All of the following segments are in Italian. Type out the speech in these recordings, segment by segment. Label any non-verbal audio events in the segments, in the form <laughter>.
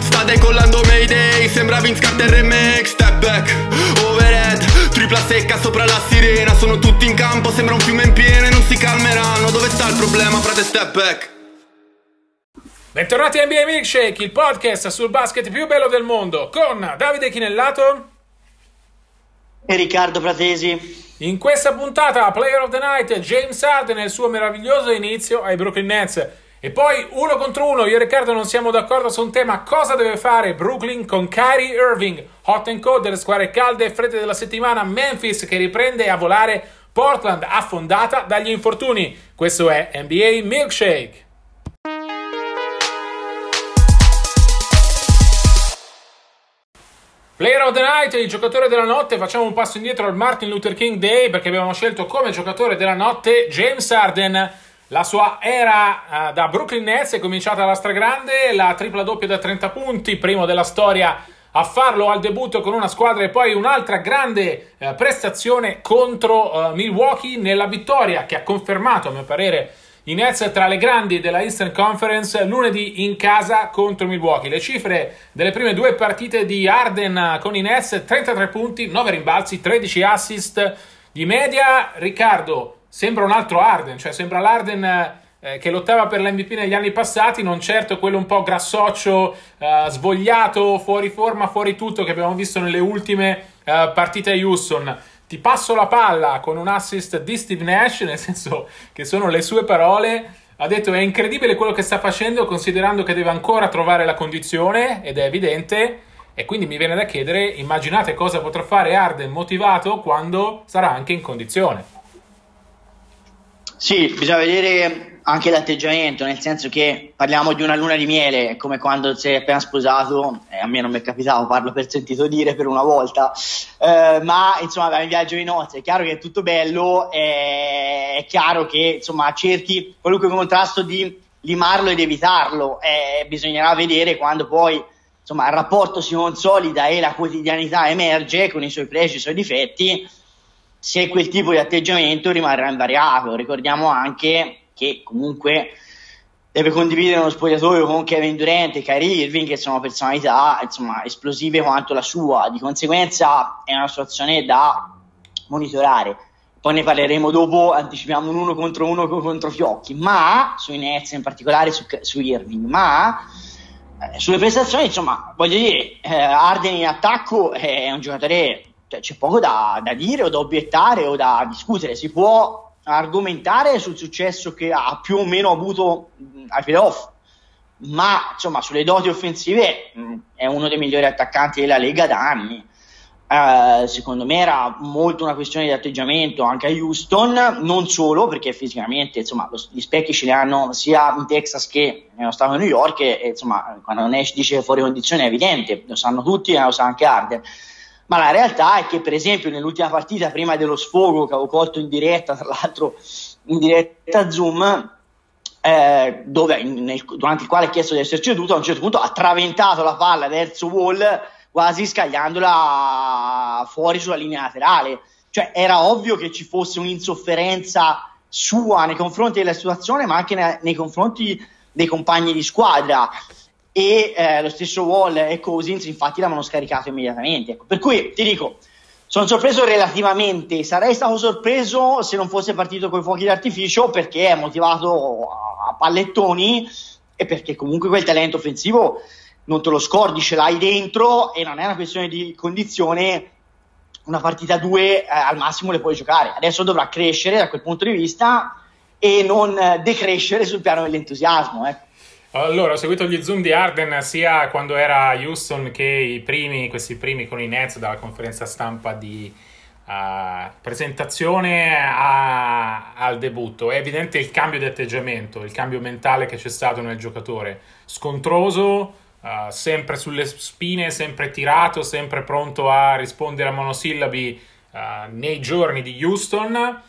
Sta decollando Mayday, sembra Vince Carter remake Step back, overhead, tripla secca sopra la sirena. Sono tutti in campo, sembra un fiume in piena e non si calmeranno. Dove sta il problema, frate step back? Bentornati a NBA Milkshake, il podcast sul basket più bello del mondo Con Davide Chinellato. E Riccardo Fratesi in questa puntata, Player of the Night, James Harden nel suo meraviglioso inizio ai Brooklyn Nets. E poi uno contro uno, io e Riccardo non siamo d'accordo su un tema. Cosa deve fare Brooklyn con Kyrie Irving? Hot and cold delle squadre calde e fredde della settimana. Memphis che riprende a volare. Portland affondata dagli infortuni. Questo è NBA Milkshake. Player of the Night, il giocatore della notte, facciamo un passo indietro al Martin Luther King Day perché abbiamo scelto come giocatore della notte James Harden. La sua era uh, da Brooklyn Nets è cominciata alla stragrande, la tripla doppia da 30 punti, primo della storia a farlo al debutto con una squadra e poi un'altra grande uh, prestazione contro uh, Milwaukee nella vittoria che ha confermato a mio parere i Nets tra le grandi della Eastern Conference lunedì in casa contro Milwaukee. Le cifre delle prime due partite di Arden con i Nets: 33 punti, 9 rimbalzi, 13 assist di media. Riccardo, sembra un altro Arden, cioè sembra l'Arden eh, che lottava per l'MVP negli anni passati, non certo quello un po' grassoccio, eh, svogliato, fuori forma, fuori tutto che abbiamo visto nelle ultime eh, partite a Houston ti passo la palla con un assist di Steve Nash, nel senso che sono le sue parole. Ha detto è incredibile quello che sta facendo considerando che deve ancora trovare la condizione ed è evidente. E quindi mi viene da chiedere, immaginate cosa potrà fare Arden motivato quando sarà anche in condizione. Sì, bisogna vedere anche l'atteggiamento, nel senso che parliamo di una luna di miele, come quando sei appena sposato, eh, a me non mi è capitato, parlo per sentito dire per una volta, eh, ma insomma vai in viaggio di nozze, è chiaro che è tutto bello, è, è chiaro che insomma cerchi qualunque contrasto di limarlo ed evitarlo, eh, bisognerà vedere quando poi insomma il rapporto si consolida e la quotidianità emerge con i suoi pregi e i suoi difetti, se quel tipo di atteggiamento rimarrà invariato. Ricordiamo anche che comunque deve condividere uno spogliatoio con Kevin Durant e Kyrie Irving che sono personalità insomma, esplosive quanto la sua. Di conseguenza è una situazione da monitorare. Poi ne parleremo dopo anticipiamo un uno contro uno contro Fiocchi. Ma sui Nets in particolare su, su Irving ma eh, sulle prestazioni insomma voglio dire eh, Arden in attacco è un giocatore cioè, c'è poco da, da dire o da obiettare o da discutere si può argomentare sul successo che ha più o meno avuto ai playoff, ma insomma sulle doti offensive mh, è uno dei migliori attaccanti della Lega da anni. Uh, secondo me era molto una questione di atteggiamento anche a Houston, non solo perché fisicamente insomma, lo, gli specchi ce li hanno sia in Texas che nello stato di New York e, insomma, quando Nash dice fuori condizione è evidente, lo sanno tutti e lo sa anche Arden ma la realtà è che per esempio nell'ultima partita prima dello sfogo che avevo colto in diretta tra l'altro in diretta Zoom eh, dove, nel, durante il quale ha chiesto di essere ceduto a un certo punto ha traventato la palla verso Wall quasi scagliandola fuori sulla linea laterale. Cioè era ovvio che ci fosse un'insofferenza sua nei confronti della situazione ma anche nei, nei confronti dei compagni di squadra e eh, lo stesso Wall e Cousins infatti l'avevano scaricato immediatamente. Ecco. Per cui ti dico, sono sorpreso relativamente, sarei stato sorpreso se non fosse partito con i fuochi d'artificio perché è motivato a pallettoni e perché comunque quel talento offensivo non te lo scordi, ce l'hai dentro e non è una questione di condizione. Una partita 2 eh, al massimo le puoi giocare. Adesso dovrà crescere da quel punto di vista e non eh, decrescere sul piano dell'entusiasmo. Ecco. Allora, ho seguito gli zoom di Arden sia quando era a Houston che i primi, questi primi con i Nets dalla conferenza stampa di uh, presentazione a, al debutto. È evidente il cambio di atteggiamento, il cambio mentale che c'è stato nel giocatore. Scontroso, uh, sempre sulle spine, sempre tirato, sempre pronto a rispondere a monosillabi uh, nei giorni di Houston,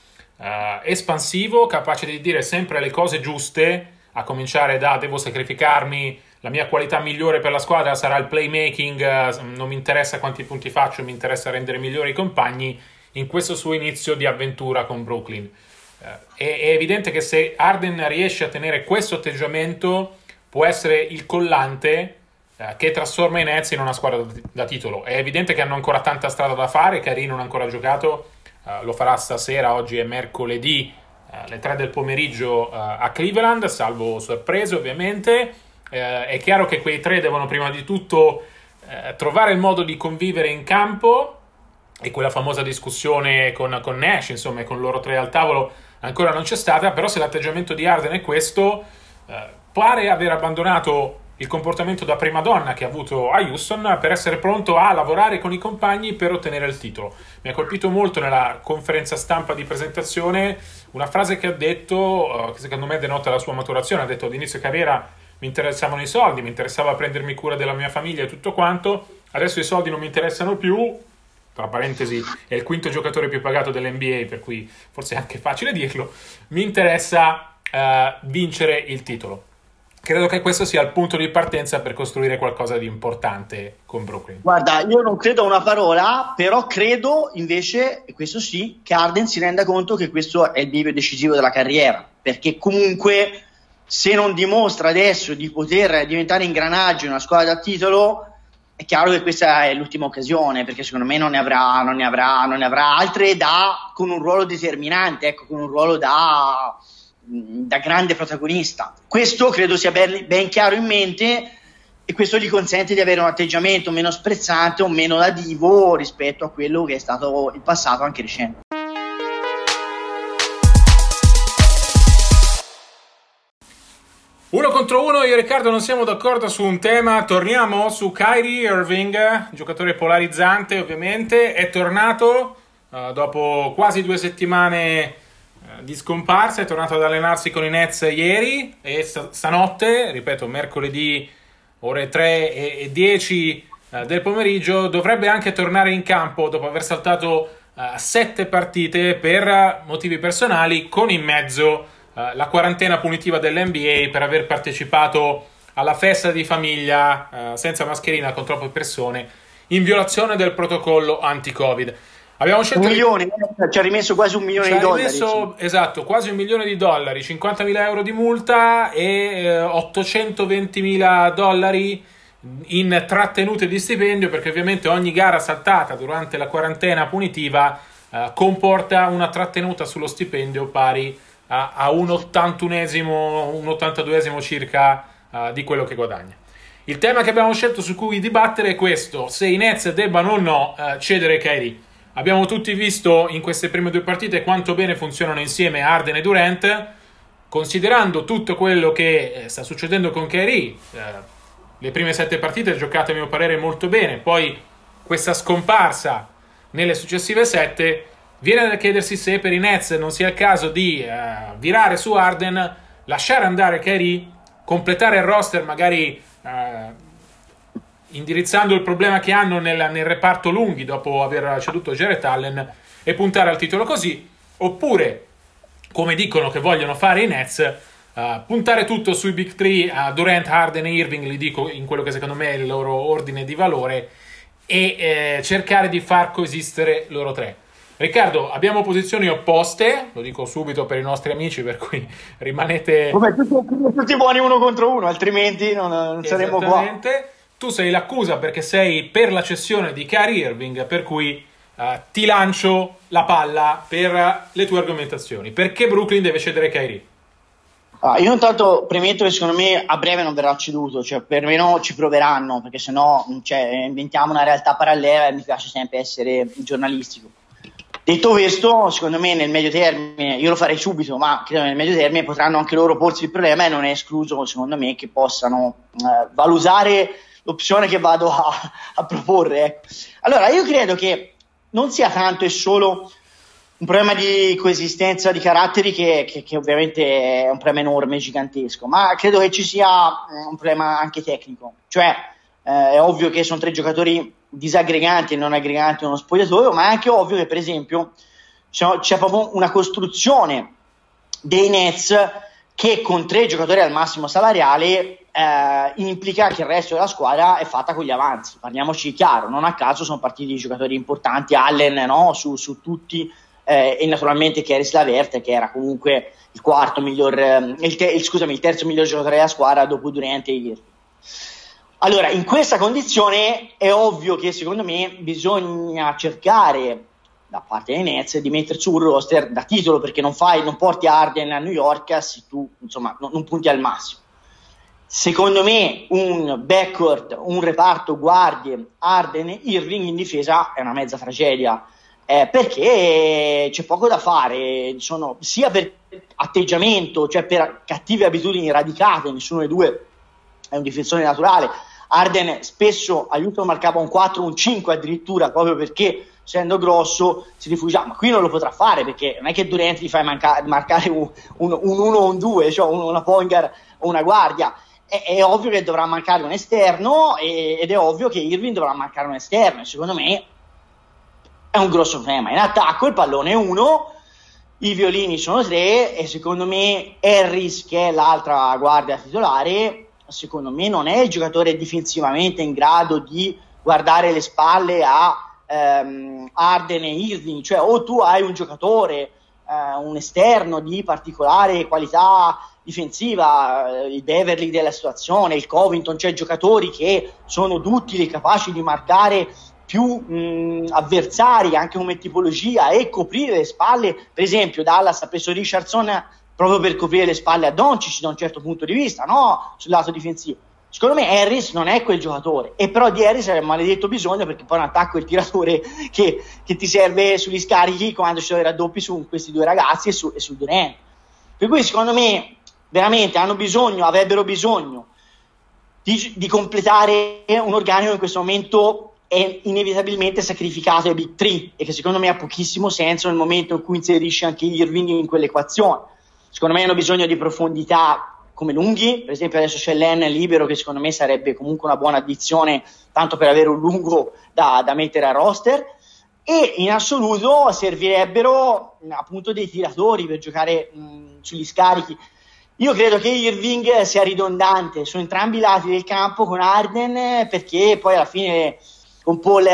espansivo, capace di dire sempre le cose giuste, a cominciare da devo sacrificarmi, la mia qualità migliore per la squadra sarà il playmaking, non mi interessa quanti punti faccio, mi interessa rendere migliori i compagni in questo suo inizio di avventura con Brooklyn. È, è evidente che se Arden riesce a tenere questo atteggiamento può essere il collante eh, che trasforma i Nets in una squadra da, titolo. È evidente che hanno ancora tanta strada da fare, Cari non ha ancora giocato, eh, lo farà stasera, oggi è mercoledì, eh, alle 3 del pomeriggio eh, a Cleveland, salvo sorprese ovviamente. Eh, è chiaro che quei tre devono prima di tutto eh, trovare il modo di convivere in campo e quella famosa discussione con, con Nash, insomma, con loro tre al tavolo ancora non c'è stata, però se l'atteggiamento di Arden è questo, pare aver abbandonato il comportamento da prima donna che ha avuto a Houston per essere pronto a lavorare con i compagni per ottenere il titolo. Mi ha colpito molto nella conferenza stampa di presentazione una frase che ha detto, eh, che secondo me denota la sua maturazione, ha detto all'inizio carriera mi interessavano i soldi, mi interessava prendermi cura della mia famiglia e tutto quanto, adesso i soldi non mi interessano più, tra parentesi è il quinto giocatore più pagato dell'NBA, per cui forse è anche facile dirlo, mi interessa uh, vincere il titolo. Credo che questo sia il punto di partenza per costruire qualcosa di importante con Brooklyn. Guarda, io non credo a una parola, però credo invece, e questo sì, che Arden si renda conto che questo è il bivio decisivo della carriera, perché comunque se non dimostra adesso di poter diventare ingranaggio in una squadra da titolo, è chiaro che questa è l'ultima occasione, perché secondo me non ne avrà, non ne avrà, non ne avrà altre da, con un ruolo determinante, ecco, con un ruolo da da grande protagonista. Questo credo sia ben, ben, chiaro in mente e questo gli consente di avere un atteggiamento meno sprezzante o meno da divo rispetto a quello che è stato il passato anche recente. Uno contro uno, io e Riccardo non siamo d'accordo su un tema. Torniamo su Kyrie Irving, giocatore polarizzante ovviamente. È tornato uh, dopo quasi due settimane di scomparsa, è tornato ad allenarsi con i Nets ieri e stanotte, ripeto, mercoledì ore 3 e 10 eh, del pomeriggio, dovrebbe anche tornare in campo dopo aver saltato uh, sette partite per motivi personali, con in mezzo la quarantena punitiva dell'NBA per aver partecipato alla festa di famiglia senza mascherina con troppe persone in violazione del protocollo anti-Covid. Abbiamo scelto un milione, di... ci ha rimesso quasi un milione ci di dollari. Rimesso, esatto, quasi un milione di dollari, 50.000 euro di multa e eh, 820.000 dollari in trattenute di stipendio perché ovviamente ogni gara saltata durante la quarantena punitiva eh, comporta una trattenuta sullo stipendio pari a, a un 81esimo, un 82esimo circa uh, di quello che guadagna. Il tema che abbiamo scelto su cui dibattere è questo: se i Nets debbano o no uh, cedere Kyrie. Abbiamo tutti visto in queste prime due partite quanto bene funzionano insieme Arden e Durant. Considerando tutto quello che eh, sta succedendo con Kyrie, eh, le prime sette partite giocate a mio parere molto bene, poi questa scomparsa nelle successive sette, viene da chiedersi se per i Nets non sia il caso di eh, virare su Arden, lasciare andare Kyrie, completare il roster magari eh, indirizzando il problema che hanno nel, nel reparto lunghi dopo aver ceduto Jared Allen e puntare al titolo così, oppure, come dicono che vogliono fare i Nets, uh, puntare tutto sui Big Three, uh, Durant, Harden e Irving, li dico in quello che secondo me è il loro ordine di valore, e eh, cercare di far coesistere loro tre. Riccardo, abbiamo posizioni opposte, lo dico subito per i nostri amici, per cui rimanete... Come tutti, tutti buoni uno contro uno, altrimenti non, non saremo qua tu sei l'accusa perché sei per la cessione di Kyrie Irving, per cui uh, ti lancio la palla per le tue argomentazioni. Perché Brooklyn deve cedere Kyrie? Ah, io intanto premetto che secondo me a breve non verrà ceduto, cioè perlomeno ci proveranno, perché sennò cioè, inventiamo una realtà parallela e mi piace sempre essere giornalistico. Detto questo, secondo me nel medio termine, io lo farei subito, ma credo nel medio termine potranno anche loro porsi il problema e non è escluso, secondo me, che possano eh, valutare l'opzione che vado a, a proporre. Ecco. Allora, io credo che non sia tanto e solo un problema di coesistenza di caratteri che, che, che, ovviamente è un problema enorme, gigantesco, ma credo che ci sia eh, un problema anche tecnico, cioè eh, è ovvio che sono tre giocatori disaggreganti e non aggreganti uno spogliatoio, ma è anche ovvio che per esempio c'è proprio una costruzione dei Nets che con tre giocatori al massimo salariale eh, implica che il resto della squadra è fatta con gli avanzi. Parliamoci chiaro, non a caso sono partiti giocatori importanti, Allen no? su, su, tutti eh, e naturalmente Keris Laverte che era comunque il quarto miglior, eh, il, te- scusami, il terzo miglior giocatore della squadra dopo Durante e Irving. Allora, in questa condizione è ovvio che secondo me bisogna cercare da parte dei Nets di metterci un roster da titolo perché non, fai, non porti Arden a New York se tu insomma non, non punti al massimo. Secondo me un backcourt, un reparto guardie, Arden, Irving in difesa è una mezza tragedia eh, perché c'è poco da fare, sono, sia per atteggiamento, cioè per cattive abitudini radicate, nessuno dei due è un difensore naturale. Arden spesso aiuta a marcare un 4, un 5 addirittura, proprio perché essendo grosso si rifugia, ma qui non lo potrà fare perché non è che Durant gli fai manca- marcare un 1 o un 2, cioè una pointer o una guardia. È, è, ovvio che dovrà mancare un esterno e, ed è ovvio che Irving dovrà mancare un esterno e secondo me è un grosso problema. In attacco il pallone è uno, i violini sono tre e secondo me Harris, che è l'altra guardia titolare, secondo me non è il giocatore difensivamente in grado di guardare le spalle a ehm, Arden e Irving, cioè o tu hai un giocatore, eh, un esterno di particolare qualità difensiva, eh, il Beverly della situazione, il Covington, cioè giocatori che sono duttili, capaci di marcare più mh, avversari anche come tipologia e coprire le spalle. Per esempio, Dallas ha preso Richardson proprio per coprire le spalle a Doncic da un certo punto di vista, no? Sul lato difensivo. Secondo me Harris non è quel giocatore, e però di Harris è un maledetto bisogno perché poi un attacco è il tiratore <laughs> che, che, ti serve sugli scarichi quando ci sono i raddoppi su questi due ragazzi e, su, e sul Durant. Per cui secondo me veramente hanno bisogno, avrebbero bisogno di, di completare un organico in questo momento è inevitabilmente sacrificato ai Big 3 e che secondo me ha pochissimo senso nel momento in cui inserisce anche Irving in quell'equazione. Secondo me hanno bisogno di profondità come lunghi, per esempio adesso c'è Len libero che secondo me sarebbe comunque una buona addizione tanto per avere un lungo da, da mettere a roster e in assoluto servirebbero appunto dei tiratori per giocare mh, sugli scarichi. Io credo che Irving sia ridondante su entrambi i lati del campo con Arden perché poi alla fine con Paul,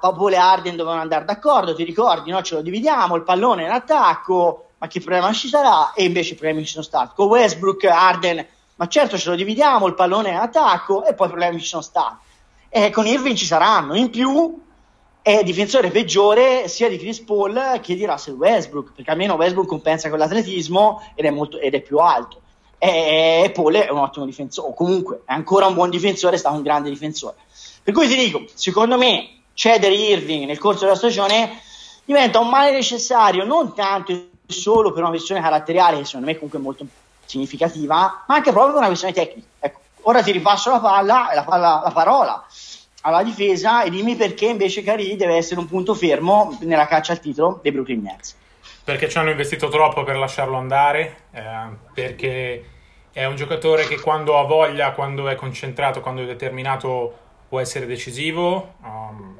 Paul e Arden dovevano andare d'accordo, ti ricordi, no? ce lo dividiamo, il pallone in attacco, ma che problema ci sarà? E invece i problemi ci sono stati. Con Westbrook, Arden, ma certo ce lo dividiamo, il pallone in attacco e poi i problemi ci sono stati. E con Irving ci saranno. In più è difensore peggiore sia di Chris Paul che di Russell Westbrook, perché almeno Westbrook compensa con l'atletismo ed è, molto, ed è più alto. E Paul è un ottimo difensore, o comunque è ancora un buon difensore, è stato un grande difensore. Per cui ti dico, secondo me cedere Irving nel corso della stagione diventa un male necessario non tanto solo per una questione caratteriale che secondo me comunque è molto significativa, ma anche proprio per una questione tecnica. Ecco, ora ti ripasso la palla, la, palla, la parola alla difesa e dimmi perché invece Cari deve essere un punto fermo nella caccia al titolo dei Brooklyn Nets. Perché ci hanno investito troppo per lasciarlo andare, eh, perché è un giocatore che quando ha voglia, quando è concentrato, quando è determinato può essere decisivo um,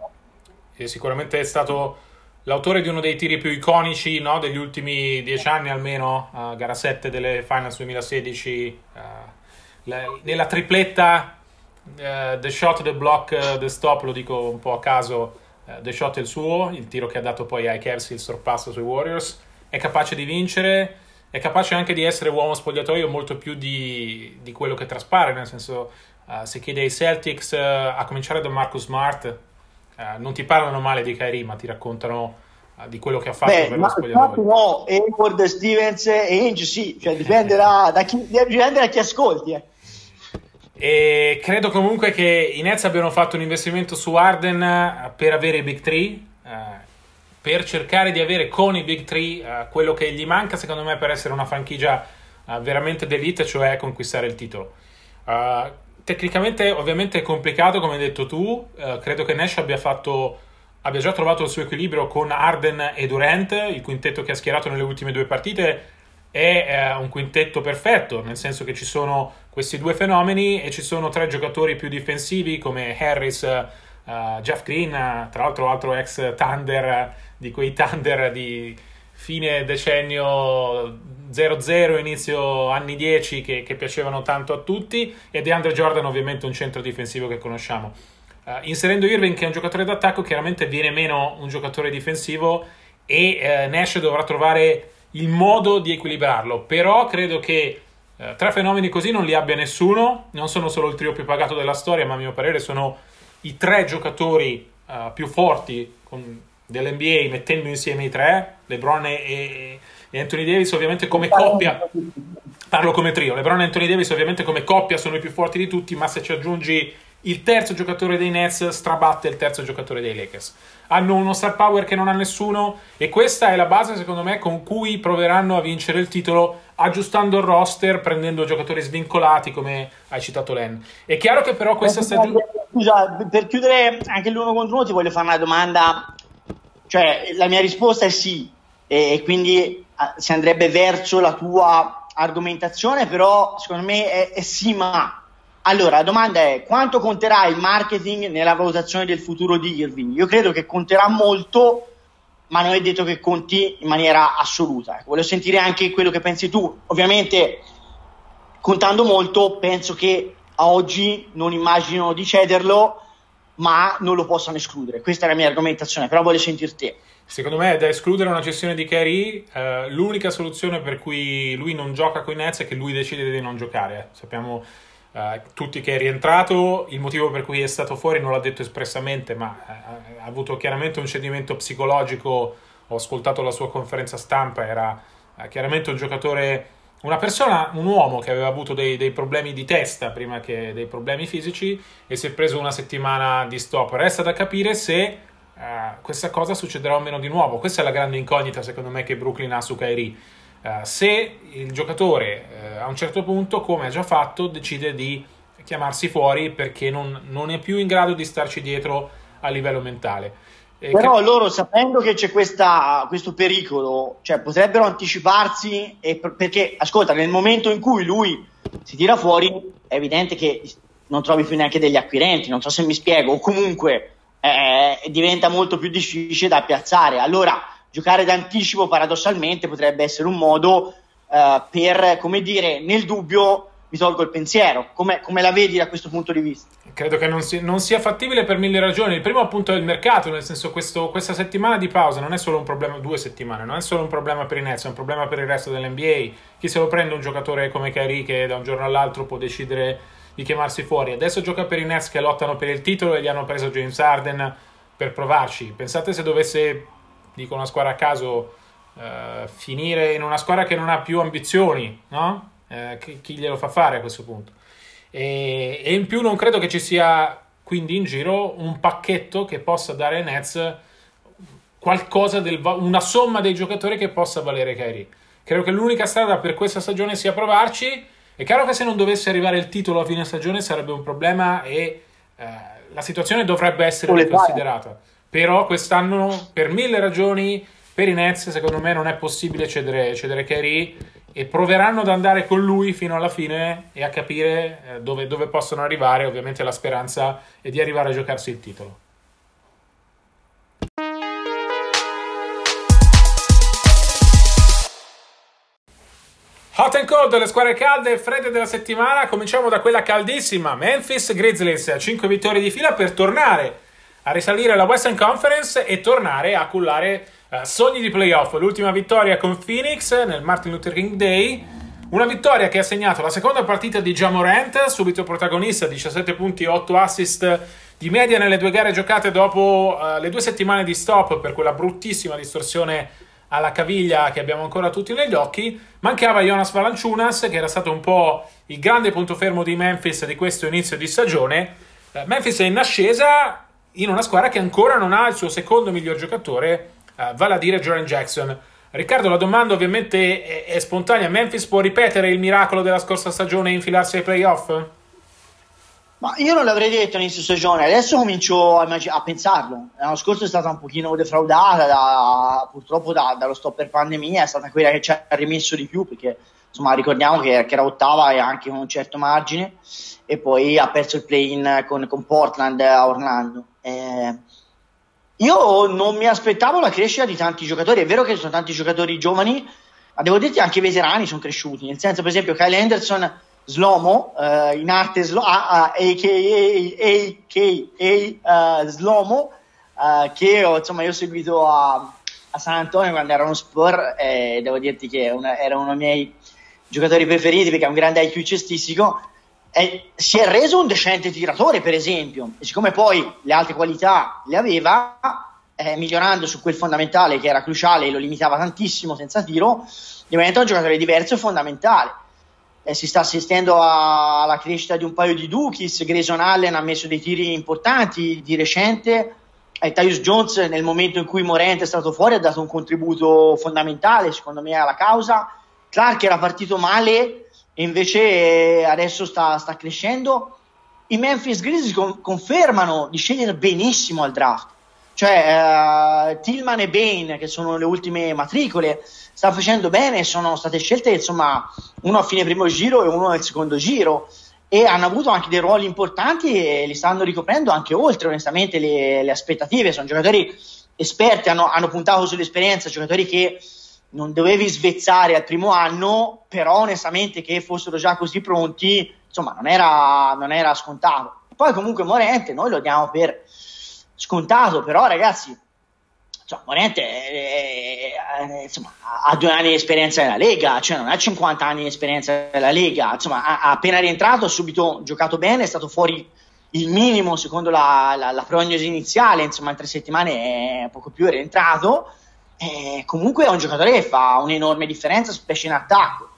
e sicuramente è stato l'autore di uno dei tiri più iconici no, degli ultimi dieci anni almeno, uh, gara 7 delle Finals 2016, uh, le, nella tripletta uh, The Shot, The Block, The Stop, lo dico un po' a caso, The Shot è il suo, il tiro che ha dato poi ai Kelsey il sorpasso sui Warriors, è capace di vincere, è capace anche di essere uomo spogliatoio molto più di, di quello che traspare, nel senso se chiede ai Celtics a cominciare da Marcus Smart, eh, non ti parlano male di Kyrie, ma ti raccontano uh, di quello che ha fatto Beh, per lo spogliatoio. No, Edward, Stevens e Ainge sì, cioè <laughs> dipenderà da chi, dipende da chi ascolti. Eh. E credo comunque che i Nets abbiano fatto un investimento su Arden eh, per avere i Big 3, eh, per cercare di avere con i Big 3 eh, quello che gli manca secondo me per essere una franchigia veramente d'elite, cioè conquistare il titolo. Tecnicamente ovviamente è complicato come hai detto tu, credo che Nash abbia fatto abbia già trovato il suo equilibrio con Arden e Durant, il quintetto che ha schierato nelle ultime due partite è eh, un quintetto perfetto, nel senso che ci sono questi due fenomeni e ci sono tre giocatori più difensivi come Harris, uh, Jeff Green, tra l'altro altro ex Thunder, di quei Thunder di fine decennio 00, inizio anni 10 che, che piacevano tanto a tutti, e DeAndre Jordan ovviamente un centro difensivo che conosciamo. Uh, inserendo Irving che è un giocatore d'attacco, chiaramente viene meno un giocatore difensivo e uh, Nash dovrà trovare il modo di equilibrarlo. Però credo che uh, tre fenomeni così non li abbia nessuno. Non sono solo il trio più pagato della storia, ma a mio parere sono i tre giocatori più forti con, dell'NBA mettendo insieme i tre, LeBron e, e Anthony Davis ovviamente come coppia. Parlo come trio. LeBron e Anthony Davis ovviamente come coppia sono i più forti di tutti, ma se ci aggiungi il terzo giocatore dei Nets strabatte il terzo giocatore dei Lakers. Hanno uno star power che non ha nessuno e questa è la base secondo me con cui proveranno a vincere il titolo aggiustando il roster, prendendo giocatori svincolati come hai citato Len. È chiaro che però questa stagione... Scusa, per chiudere anche l'uno contro uno ti voglio fare una domanda, cioè la mia risposta è sì e quindi ah, si andrebbe verso la tua argomentazione, però secondo me è, è sì ma allora, la domanda è quanto conterà il marketing nella valutazione del futuro di Irving? Io credo che conterà molto, ma non è detto che conti in maniera assoluta. Ecco, voglio sentire anche quello che pensi tu. Ovviamente, contando molto, penso che a oggi non immagino di cederlo, ma non lo possano escludere. Questa è la mia argomentazione, però voglio sentir te. Secondo me è da escludere una gestione di Kyrie. Eh, l'unica soluzione per cui lui non gioca con i Nets è che lui decide di non giocare. Sappiamo Uh, tutti che è rientrato, il motivo per cui è stato fuori non l'ha detto espressamente, ma uh, ha avuto chiaramente un cedimento psicologico. Ho ascoltato la sua conferenza stampa, era uh, chiaramente un giocatore, una persona, un uomo che aveva avuto dei, dei, problemi di testa prima che dei problemi fisici e si è preso una settimana di stop. Resta da capire se questa cosa succederà o meno di nuovo. Questa è la grande incognita, secondo me, che Brooklyn ha su Kyrie Uh, se il giocatore uh, a un certo punto, come ha già fatto, decide di chiamarsi fuori perché non, non è più in grado di starci dietro a livello mentale. E Però che... loro, sapendo che c'è questa, questo pericolo, cioè, potrebbero anticiparsi e, perché, ascolta, nel momento in cui lui si tira fuori, è evidente che non trovi più neanche degli acquirenti, non so se mi spiego, o comunque eh, diventa molto più difficile da piazzare. Allora, giocare d'anticipo paradossalmente potrebbe essere un modo uh, per, come dire, nel dubbio mi tolgo il pensiero. Come, come, la vedi da questo punto di vista? Credo che non, si, non, sia fattibile per mille ragioni. Il primo appunto è il mercato, nel senso questo, questa settimana di pausa non è solo un problema, due settimane, non è solo un problema per i Nets, è un problema per il resto dell'NBA. Chi se lo prende un giocatore come Kyrie che da un giorno all'altro può decidere di chiamarsi fuori. Adesso gioca per i Nets che lottano per il titolo e gli hanno preso James Harden per provarci. Pensate se dovesse dico una squadra a caso, eh, finire in una squadra che non ha più ambizioni, no? Eh, chi, chi, glielo fa fare a questo punto? E, e, in più non credo che ci sia quindi in giro un pacchetto che possa dare ai Nets qualcosa del, una somma dei giocatori che possa valere Kyrie. Credo che l'unica strada per questa stagione sia provarci. È chiaro che se non dovesse arrivare il titolo a fine stagione sarebbe un problema e eh, la situazione dovrebbe essere riconsiderata. Però quest'anno, per mille ragioni, per i Nets, secondo me non è possibile cedere, cedere Kerry e proveranno ad andare con lui fino alla fine e a capire eh, dove, dove possono arrivare. Ovviamente la speranza è di arrivare a giocarsi il titolo. Hot and cold, le squadre calde e fredde della settimana. Cominciamo da quella caldissima. Memphis Grizzlies, 5 vittorie di fila per tornare a risalire alla Western Conference e tornare a cullare uh, sogni di playoff. L'ultima vittoria con Phoenix nel Martin Luther King Day. Una vittoria che ha segnato la seconda partita di Jamorant, subito protagonista, 17 punti, 8 assist di media nelle due gare giocate dopo uh, le due settimane di stop per quella bruttissima distorsione alla caviglia che abbiamo ancora tutti negli occhi. Mancava Jonas Valanciunas, che era stato un po' il grande punto fermo di Memphis di questo inizio di stagione. Uh, Memphis è in ascesa, in una squadra che ancora non ha il suo secondo miglior giocatore, uh, vale a dire Jordan Jackson. Riccardo, la domanda ovviamente è, è, spontanea. Memphis può ripetere il miracolo della scorsa stagione e infilarsi ai playoff? Ma io non l'avrei detto all'inizio stagione, adesso comincio a, immag- a, pensarlo. L'anno scorso è stata un pochino defraudata, da, purtroppo da, dallo stop per pandemia, è stata quella che ci ha rimesso di più, perché insomma ricordiamo che, che, era ottava e anche con un certo margine, e poi ha perso il play-in con, con Portland a Orlando. Eh, io non mi aspettavo la crescita di tanti giocatori, è vero che sono tanti giocatori giovani, ma devo dirti anche i veterani sono cresciuti, nel senso per esempio Kyle Anderson Slomo, uh, in arte Slo- a, a, a, uh, Slomo, uh, che ho, insomma, io ho seguito a, a, San Antonio quando era uno Spur e devo dirti che una, era uno dei miei giocatori preferiti perché ha un grande IQ cestistico e si è reso un decente tiratore per esempio e siccome poi le altre qualità le aveva eh, migliorando su quel fondamentale che era cruciale e lo limitava tantissimo senza tiro diventa un giocatore diverso e fondamentale. Eh, si sta assistendo a, alla crescita di un paio di Dukis, Grayson Allen ha messo dei tiri importanti di recente, e Tyus Jones nel momento in cui Morente è stato fuori ha dato un contributo fondamentale secondo me alla causa, Clark era partito male invece adesso sta, sta crescendo, i Memphis Grizzlies con, confermano di scegliere benissimo al draft, cioè uh, Tillman e Bain che sono le ultime matricole sta facendo bene, sono state scelte insomma uno a fine primo giro e uno nel secondo giro. E hanno avuto anche dei ruoli importanti e li stanno ricoprendo anche oltre onestamente le, le aspettative, sono giocatori esperti, hanno, hanno puntato sull'esperienza, giocatori che non dovevi svezzare al primo anno, però onestamente che fossero già così pronti, insomma non era, non era scontato. Poi comunque Morente noi lo diamo per scontato, però ragazzi insomma, Morente eh, eh, insomma, ha due anni di esperienza nella Lega, cioè non ha 50 anni di esperienza nella Lega, insomma, ha, appena rientrato, ha subito giocato bene, è stato fuori il minimo secondo la, la, la prognosi iniziale, insomma in tre settimane è poco più rientrato, eh, comunque è un giocatore che fa un'enorme differenza, specie in attacco.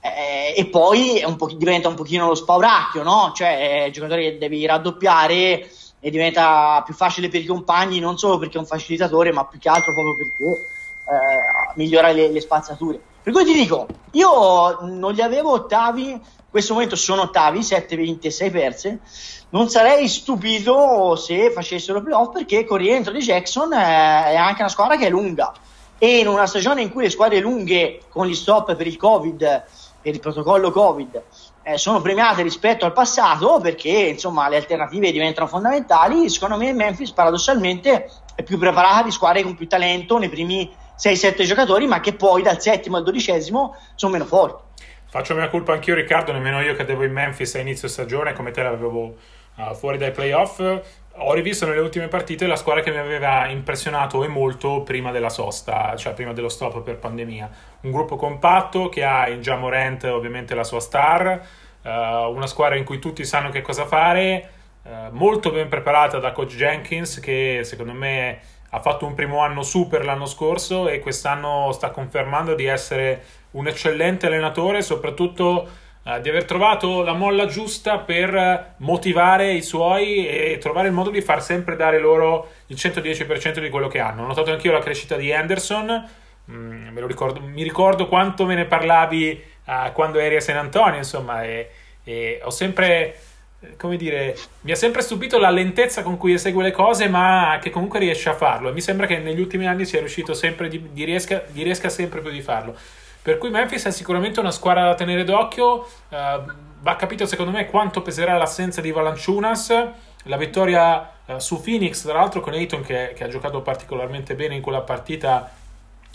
Eh, e poi un diventa un pochino lo spauracchio, no? Cioè, è un giocatore che devi raddoppiare e diventa più facile per i compagni non solo perché è un facilitatore ma più che altro proprio perché eh, migliora le, le, spazzature per cui ti dico io non li avevo ottavi in questo momento sono ottavi 7 20 6 perse non sarei stupito se facessero playoff perché con il rientro di Jackson eh, è anche una squadra che è lunga e in una stagione in cui le squadre lunghe con gli stop per il covid per il protocollo covid eh, sono premiate rispetto al passato perché insomma le alternative diventano fondamentali. Secondo me Memphis paradossalmente è più preparata di squadre con più talento nei primi 6-7 giocatori, ma che poi dal settimo al dodicesimo sono meno forti. Faccio mia colpa anch'io, Riccardo. Nemmeno io cadevo in Memphis a inizio stagione, come te l'avevo uh, fuori dai playoff. Ho rivisto nelle ultime partite la squadra che mi aveva impressionato e molto prima della sosta, cioè prima dello stop per pandemia un gruppo compatto che ha in Jamorant ovviamente la sua star, uh, una squadra in cui tutti sanno che cosa fare, uh, molto ben preparata da coach Jenkins che secondo me ha fatto un primo anno super l'anno scorso e quest'anno sta confermando di essere un eccellente allenatore, soprattutto uh, di aver trovato la molla giusta per motivare i suoi e trovare il modo di far sempre dare loro il 110% di quello che hanno. Ho notato anch'io la crescita di Anderson Mm, ricordo, mi ricordo quanto me ne parlavi uh, quando eri a San Antonio, insomma, e, e, ho sempre, come dire, mi ha sempre stupito la lentezza con cui esegue le cose, ma che comunque riesce a farlo. E mi sembra che negli ultimi anni sia riuscito sempre di, di, riesca, di riesca sempre più di farlo. Per cui Memphis è sicuramente una squadra da tenere d'occhio. Uh, va capito, secondo me, quanto peserà l'assenza di Valanciunas. La vittoria uh, su Phoenix, tra l'altro, con Ayton che, che ha giocato particolarmente bene in quella partita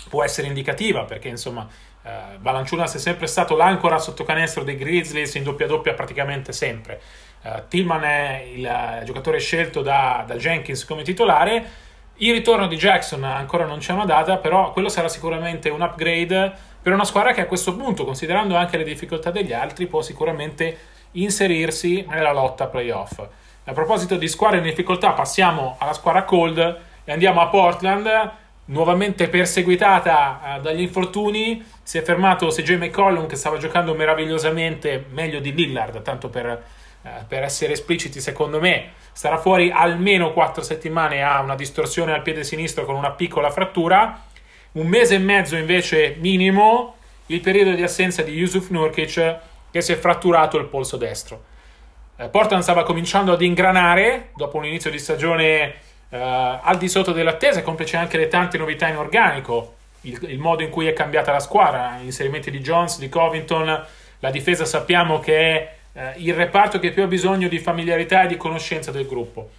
può essere indicativa perché insomma eh, Valanciunas è sempre stato l'ancora sotto canestro dei Grizzlies in doppia doppia praticamente sempre. Uh, Tillman è il, il giocatore scelto da, da, Jenkins come titolare. Il ritorno di Jackson ancora non c'è una data, però quello sarà sicuramente un upgrade per una squadra che a questo punto, considerando anche le difficoltà degli altri, può sicuramente inserirsi nella lotta playoff. A proposito di squadre in difficoltà, passiamo alla squadra cold e andiamo a Portland nuovamente perseguitata uh, dagli infortuni. Si è fermato CJ McCollum che stava giocando meravigliosamente meglio di Lillard, tanto per, uh, per, essere espliciti, secondo me starà fuori almeno 4 settimane, ha una distorsione al piede sinistro con una piccola frattura. Un mese e mezzo invece minimo il periodo di assenza di Yusuf Nurkic che si è fratturato il polso destro. Eh, Portland stava cominciando ad ingranare dopo un inizio di stagione eh, al di sotto dell'attesa, complice anche le tante novità in organico, il, il, modo in cui è cambiata la squadra, gli inserimenti di Jones, di Covington, la difesa sappiamo che è eh, il reparto che più ha bisogno di familiarità e di conoscenza del gruppo.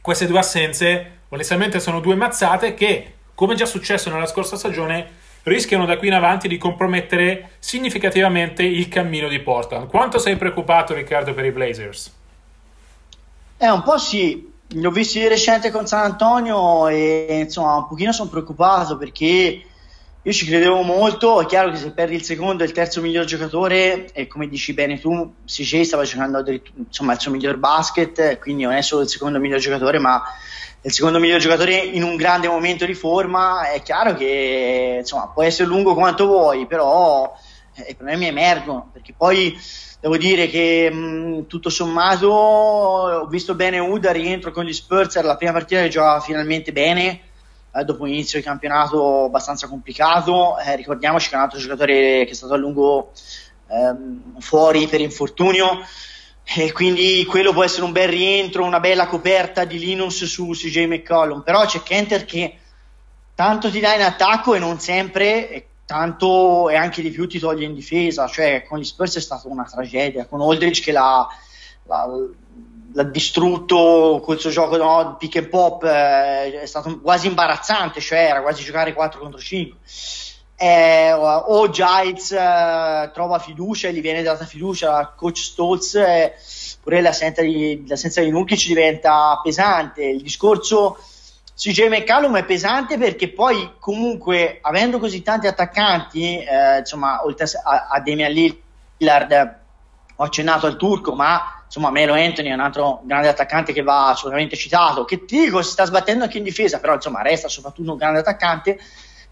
Queste due assenze, onestamente, sono due mazzate che, come già successo nella scorsa stagione, rischiano da qui in avanti di compromettere significativamente il cammino di Portland. Quanto sei preoccupato, Riccardo, per i Blazers? Eh, un po' sì. Li ho visti di recente con San Antonio e insomma un pochino sono preoccupato perché io ci credevo molto. È chiaro che se perdi il secondo e il terzo miglior giocatore, e come dici bene tu, CJ stava giocando insomma, il suo miglior basket, quindi non è solo il secondo miglior giocatore, ma il secondo miglior giocatore in un grande momento di forma, è chiaro che insomma, può essere lungo quanto vuoi, però eh, i problemi emergono, perché poi devo dire che mh, tutto sommato ho visto bene Uda rientro con gli Spurs, era la prima partita che giocava finalmente bene, eh, dopo un inizio di campionato abbastanza complicato, eh, ricordiamoci che è un altro giocatore che è stato a lungo ehm, fuori per infortunio, e quindi quello può essere un bel rientro, una bella coperta di Linus su CJ McCollum. Però c'è Kenter che tanto ti dà in attacco e non sempre, e tanto e anche di più ti toglie in difesa. Cioè, con gli Spurs è stata una tragedia. Con Aldridge che l'ha, l'ha, l'ha distrutto col suo gioco no, pick and pop, eh, è stato quasi imbarazzante. Cioè, era quasi giocare 4 contro 5 eh, o Giles eh, trova fiducia e gli viene data fiducia coach Stolz eh, pure l'assenza di, l'assenza di Nurkic diventa pesante il discorso CJ McCallum è pesante perché poi comunque avendo così tanti attaccanti eh, insomma oltre a, a Damian Lillard ho accennato al turco ma insomma Melo Anthony è un altro grande attaccante che va assolutamente citato che ti dico si sta sbattendo anche in difesa però insomma resta soprattutto un grande attaccante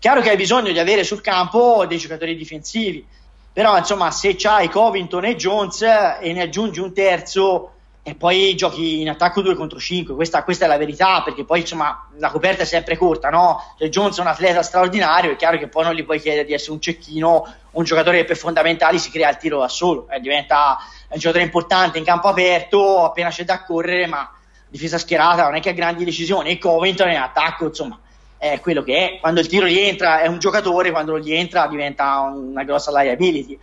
Chiaro che hai bisogno di avere sul campo dei giocatori difensivi, però insomma se c'hai Covington e Jones e ne aggiungi un terzo e poi giochi in attacco 2 contro 5, questa, questa, è la verità perché poi insomma la coperta è sempre corta, no? Se Jones è un atleta straordinario è chiaro che poi non gli puoi chiedere di essere un cecchino, un giocatore che per fondamentali si crea il tiro da solo, eh, diventa un giocatore importante in campo aperto appena c'è da correre ma difesa schierata non è che ha grandi decisioni e Covington in attacco insomma è quello che è. Quando il tiro gli entra è un giocatore, quando gli entra diventa una grossa liability.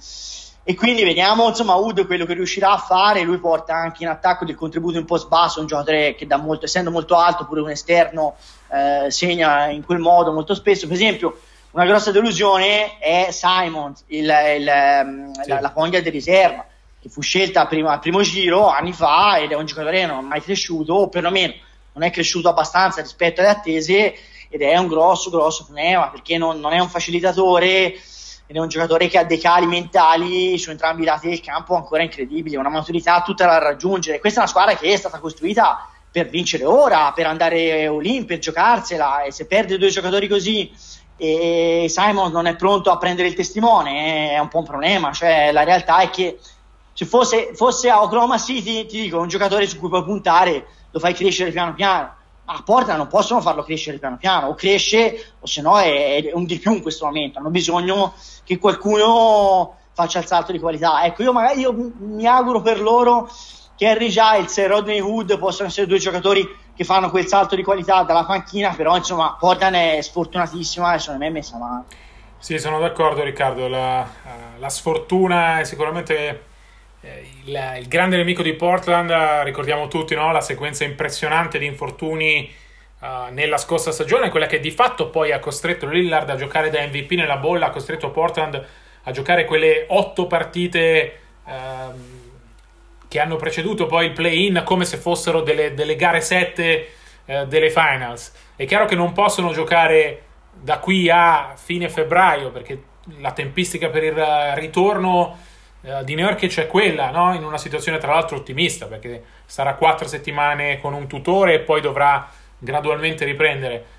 E quindi vediamo insomma Wood quello che riuscirà a fare. Lui porta anche in attacco del contributo un po' sbasso, un giocatore che molto, essendo molto alto, pure un esterno, eh, segna in quel modo molto spesso. Per esempio, una grossa delusione è Simon, il, il, sì. la, la foglia di riserva, che fu scelta prima, al primo giro anni fa ed è un giocatore che non è mai cresciuto, o perlomeno non è cresciuto abbastanza rispetto alle attese ed è un grosso, grosso problema perché non, non è un facilitatore ed è un giocatore che ha dei cali mentali su entrambi i lati del campo ancora incredibili, una maturità tutta da raggiungere. Questa è una squadra che è stata costruita per vincere ora, per andare all-in, per giocarsela e se perde due giocatori così e Simon non è pronto a prendere il testimone è un po' un problema, cioè la realtà è che se fosse, fosse a Oklahoma City ti dico un giocatore su cui puoi puntare lo fai crescere piano piano a Porta non possono farlo crescere piano piano, o cresce o se no è, è, un di più in questo momento, hanno bisogno che qualcuno faccia il salto di qualità. Ecco, io magari io mi auguro per loro che Harry Giles e Rodney Hood possano essere due giocatori che fanno quel salto di qualità dalla panchina, però insomma Portland è sfortunatissima e secondo me è messa male. Sì, sono d'accordo Riccardo, la, la sfortuna è sicuramente eh, il, il, grande nemico di Portland, ricordiamo tutti no? la sequenza impressionante di infortuni uh, nella scorsa stagione, quella che di fatto poi ha costretto Lillard a giocare da MVP nella bolla, ha costretto Portland a giocare quelle otto partite uh, che hanno preceduto poi il play-in come se fossero delle, delle gare 7 uh, delle finals. È chiaro che non possono giocare da qui a fine febbraio perché la tempistica per il ritorno eh, di Nurkic è quella, no? in una situazione tra l'altro ottimista, perché sarà quattro settimane con un tutore e poi dovrà gradualmente riprendere.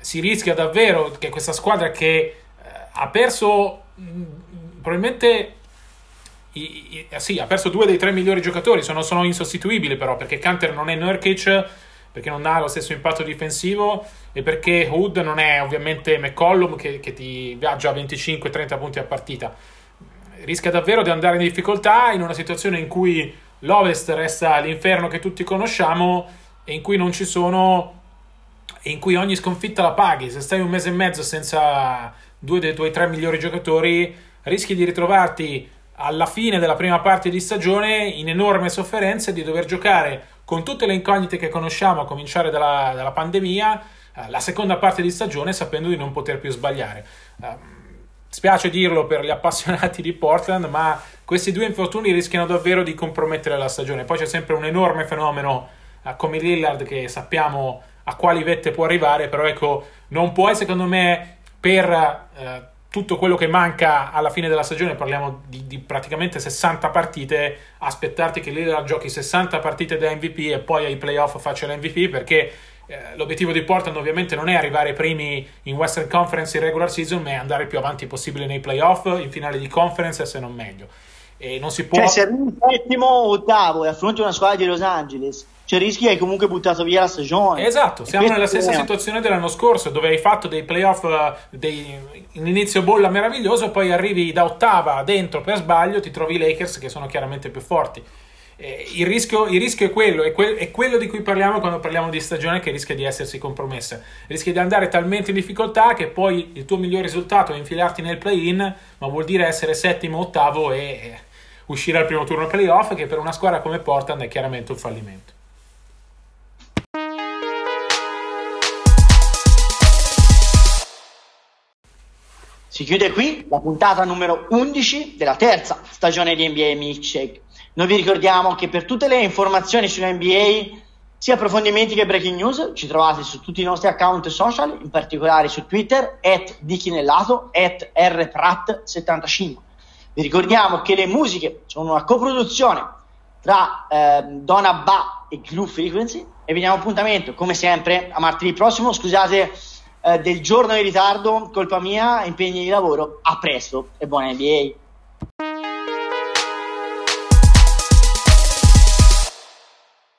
Si rischia davvero che questa squadra che eh, ha perso mm, probabilmente i, i, eh, sì, ha perso due dei tre migliori giocatori, sono, sono insostituibili però, perché Canter non è Nurkic, perché non ha lo stesso impatto difensivo e perché Hood non è ovviamente McCollum che, che ti viaggia a 25-30 punti a partita rischia davvero di andare in difficoltà in una situazione in cui l'Ovest resta l'inferno che tutti conosciamo e in cui non ci sono in cui ogni sconfitta la paghi. Se stai un mese e mezzo senza due dei tuoi tre migliori giocatori, rischi di ritrovarti alla fine della prima parte di stagione in enorme sofferenza e di dover giocare con tutte le incognite che conosciamo a cominciare dalla, dalla pandemia eh, la seconda parte di stagione sapendo di non poter più sbagliare. Spiace dirlo per gli appassionati di Portland, ma questi due infortuni rischiano davvero di compromettere la stagione. Poi c'è sempre un enorme fenomeno uh, come Lillard che sappiamo a quali vette può arrivare, però ecco, non puoi secondo me per eh, tutto quello che manca alla fine della stagione, parliamo di, di, praticamente 60 partite, aspettarti che Lillard giochi 60 partite da MVP e poi ai playoff faccia l'MVP perché eh, l'obiettivo di Portland ovviamente non è arrivare primi in Western Conference in regular season, ma è andare il più avanti possibile nei playoff, in finale di conference se non meglio. E non si può... Cioè, se arrivi settimo o ottavo e affronti una squadra di Los Angeles rischio che hai comunque buttato via la stagione. Esatto, siamo nella stessa situazione dell'anno scorso, dove hai fatto dei playoff eh, dei, in inizio bolla meraviglioso, poi arrivi da ottava dentro per sbaglio, ti trovi i Lakers che sono chiaramente più forti. Eh, il, rischio, il, rischio, è quello, è, que- è, quello di cui parliamo quando parliamo di stagione che rischia di essersi compromessa. Rischia di andare talmente in difficoltà che poi il tuo miglior risultato è infilarti nel play-in, ma vuol dire essere settimo, ottavo e uscire al primo turno playoff, che per una squadra come Portland è chiaramente un fallimento. Si chiude qui la puntata numero 11 della terza stagione di NBA Milkshake. Noi vi ricordiamo che per tutte le informazioni sull'NBA, sia approfondimenti che breaking news, ci trovate su tutti i nostri account social, in particolare su Twitter, at dichinellato, at rprat75. Vi ricordiamo che le musiche sono una coproduzione tra eh, Donna Ba e Glue Frequency e vi diamo appuntamento, come sempre, a martedì prossimo. Scusate eh, del giorno di ritardo, colpa mia, impegni di lavoro. A presto e buona NBA.